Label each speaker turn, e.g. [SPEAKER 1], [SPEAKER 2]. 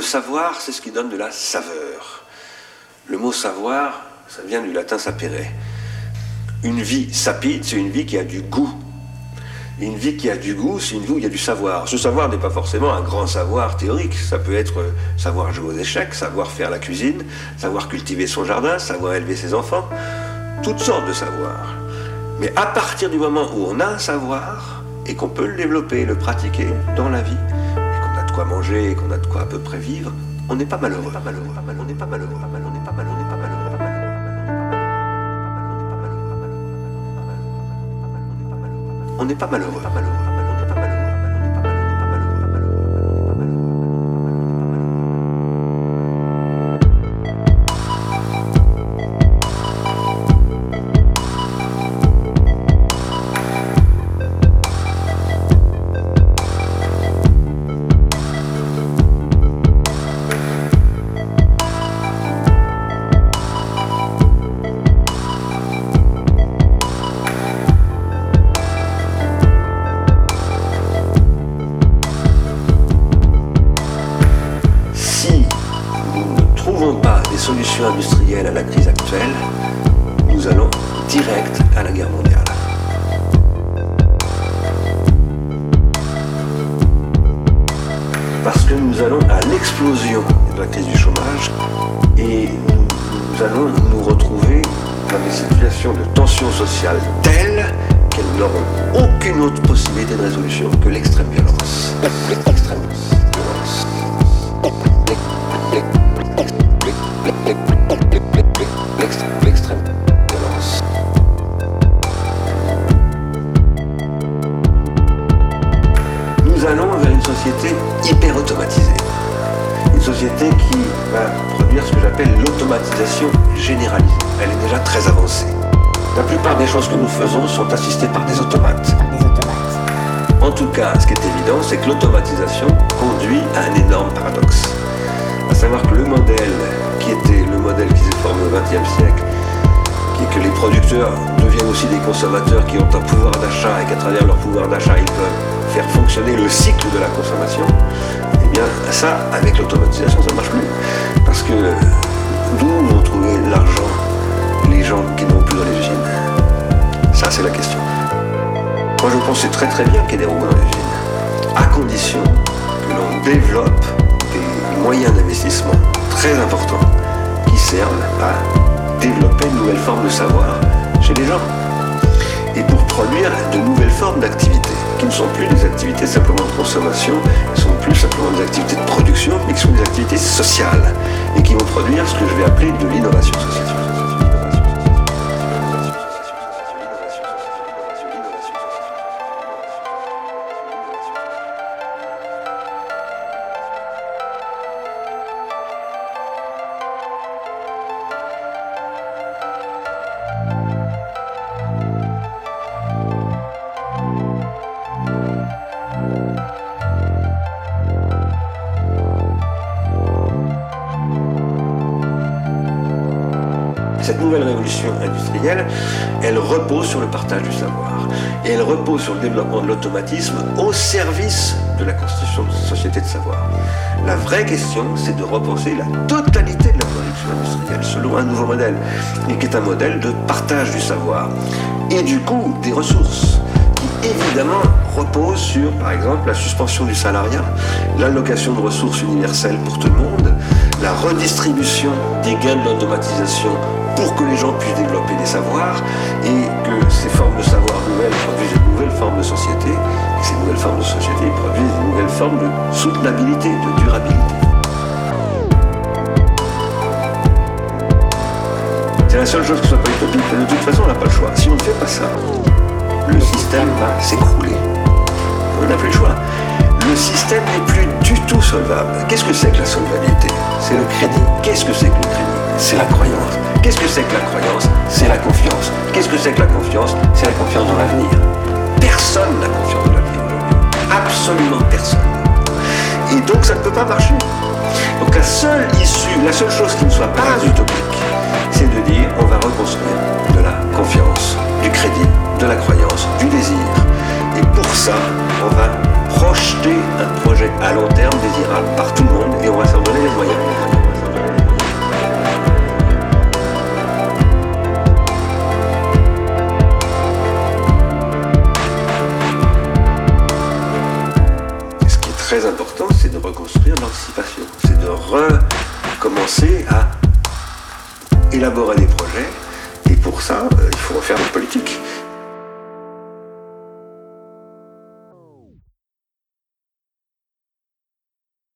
[SPEAKER 1] le savoir, c'est ce qui donne de la saveur. Le mot savoir, ça vient du latin sapere. Une vie sapide, c'est une vie qui a du goût. Une vie qui a du goût, c'est une vie où il y a du savoir. Ce savoir n'est pas forcément un grand savoir théorique. Ça peut être euh, savoir jouer aux échecs, savoir faire la cuisine, savoir cultiver son jardin, savoir élever ses enfants. Toutes sortes de savoirs. Mais à partir du moment où on a un savoir et qu'on peut le développer, le pratiquer dans la vie, de quoi manger et qu'on a de quoi à peu près vivre, on n'est pas malheureux. On n'est pas malheureux, on n'est pas malheureux, on n'est pas malheureux. On n'est pas malheureux, solutions industrielles à la crise actuelle, nous allons direct à la guerre mondiale. Parce que nous allons à l'explosion de la crise du chômage et nous, allons nous retrouver dans des situations de tension sociale telles qu'elles n'auront aucune autre possibilité de résolution que. L'extrême violence. Société hyper automatisée. Une société qui va produire ce que j'appelle l'automatisation généralisée. Elle est déjà très avancée. La plupart des choses que nous faisons sont assistées par des automates. En tout cas, ce qui est évident, c'est que l'automatisation conduit à un énorme paradoxe. À savoir que le modèle qui était le modèle qui s'est formé au XXe siècle, est que les producteurs deviennent aussi des consommateurs qui ont un pouvoir d'achat et qu'à travers leur pouvoir d'achat, ils peuvent faire fonctionner le cycle de la consommation, eh bien ça, avec l'automatisation, ça ne marche plus. Parce que d'où vont trouver l'argent les gens qui n'ont plus dans les usines? Ça, c'est la question. Moi, je pense que c'est très très bien qu'il y ait des robots dans les usines, à condition que l'on développe des moyens d'investissement très importants qui servent à développer une nouvelle forme de savoir chez les gens et pour produire de nouvelles formes d'activités qui ne sont plus des activités simplement de consommation, qui ne sont plus simplement des activités de production, mais qui sont des activités sociales et qui vont produire ce que je vais appeler de l'innovation sociale. Nouvelle révolution industrielle, elle repose sur le partage du savoir. Et elle repose sur le développement de l'automatisme au service de la constitution de société de savoir. La vraie question, c'est de repenser la totalité de la production industrielle selon un nouveau modèle, et qui est un modèle de partage du savoir. Et du coup, des ressources qui évidemment repose sur, par exemple, la suspension du salariat, l'allocation de ressources universelles pour tout le monde, la redistribution des gains de l'automatisation pour que les gens puissent développer des savoirs et que ces formes de savoir nouvelles produisent de nouvelles formes de société et que ces nouvelles formes de société produisent de nouvelles formes de soutenabilité, de durabilité. C'est la seule chose qui soit pas utopique, mais de toute façon on n'a pas le choix. Si on ne fait pas ça, le système va s'écrouler. On n'a plus le choix. Le système n'est plus du tout solvable. Qu'est-ce que c'est que la solvabilité? C'est le crédit. Qu'est-ce que c'est que le crédit? C'est la croyance. Qu'est-ce que c'est que la croyance? C'est la confiance. Qu'est-ce que c'est que la confiance? C'est la confiance dans l'avenir. Personne n'a confiance dans l'avenir aujourd'hui. Absolument personne. Et donc ça ne peut pas marcher. Donc la seule issue, la seule chose qui ne soit pas utopique, c'est de dire on va reconstruire de la confiance, du crédit, de la croyance, du désir. Et pour ça, on va projeter un projet à long terme désirable par tout le monde et on va s'en donner les moyens. Très important, c'est de reconstruire l'anticipation, c'est de recommencer à élaborer des projets et pour ça, euh, il faut refaire des politiques.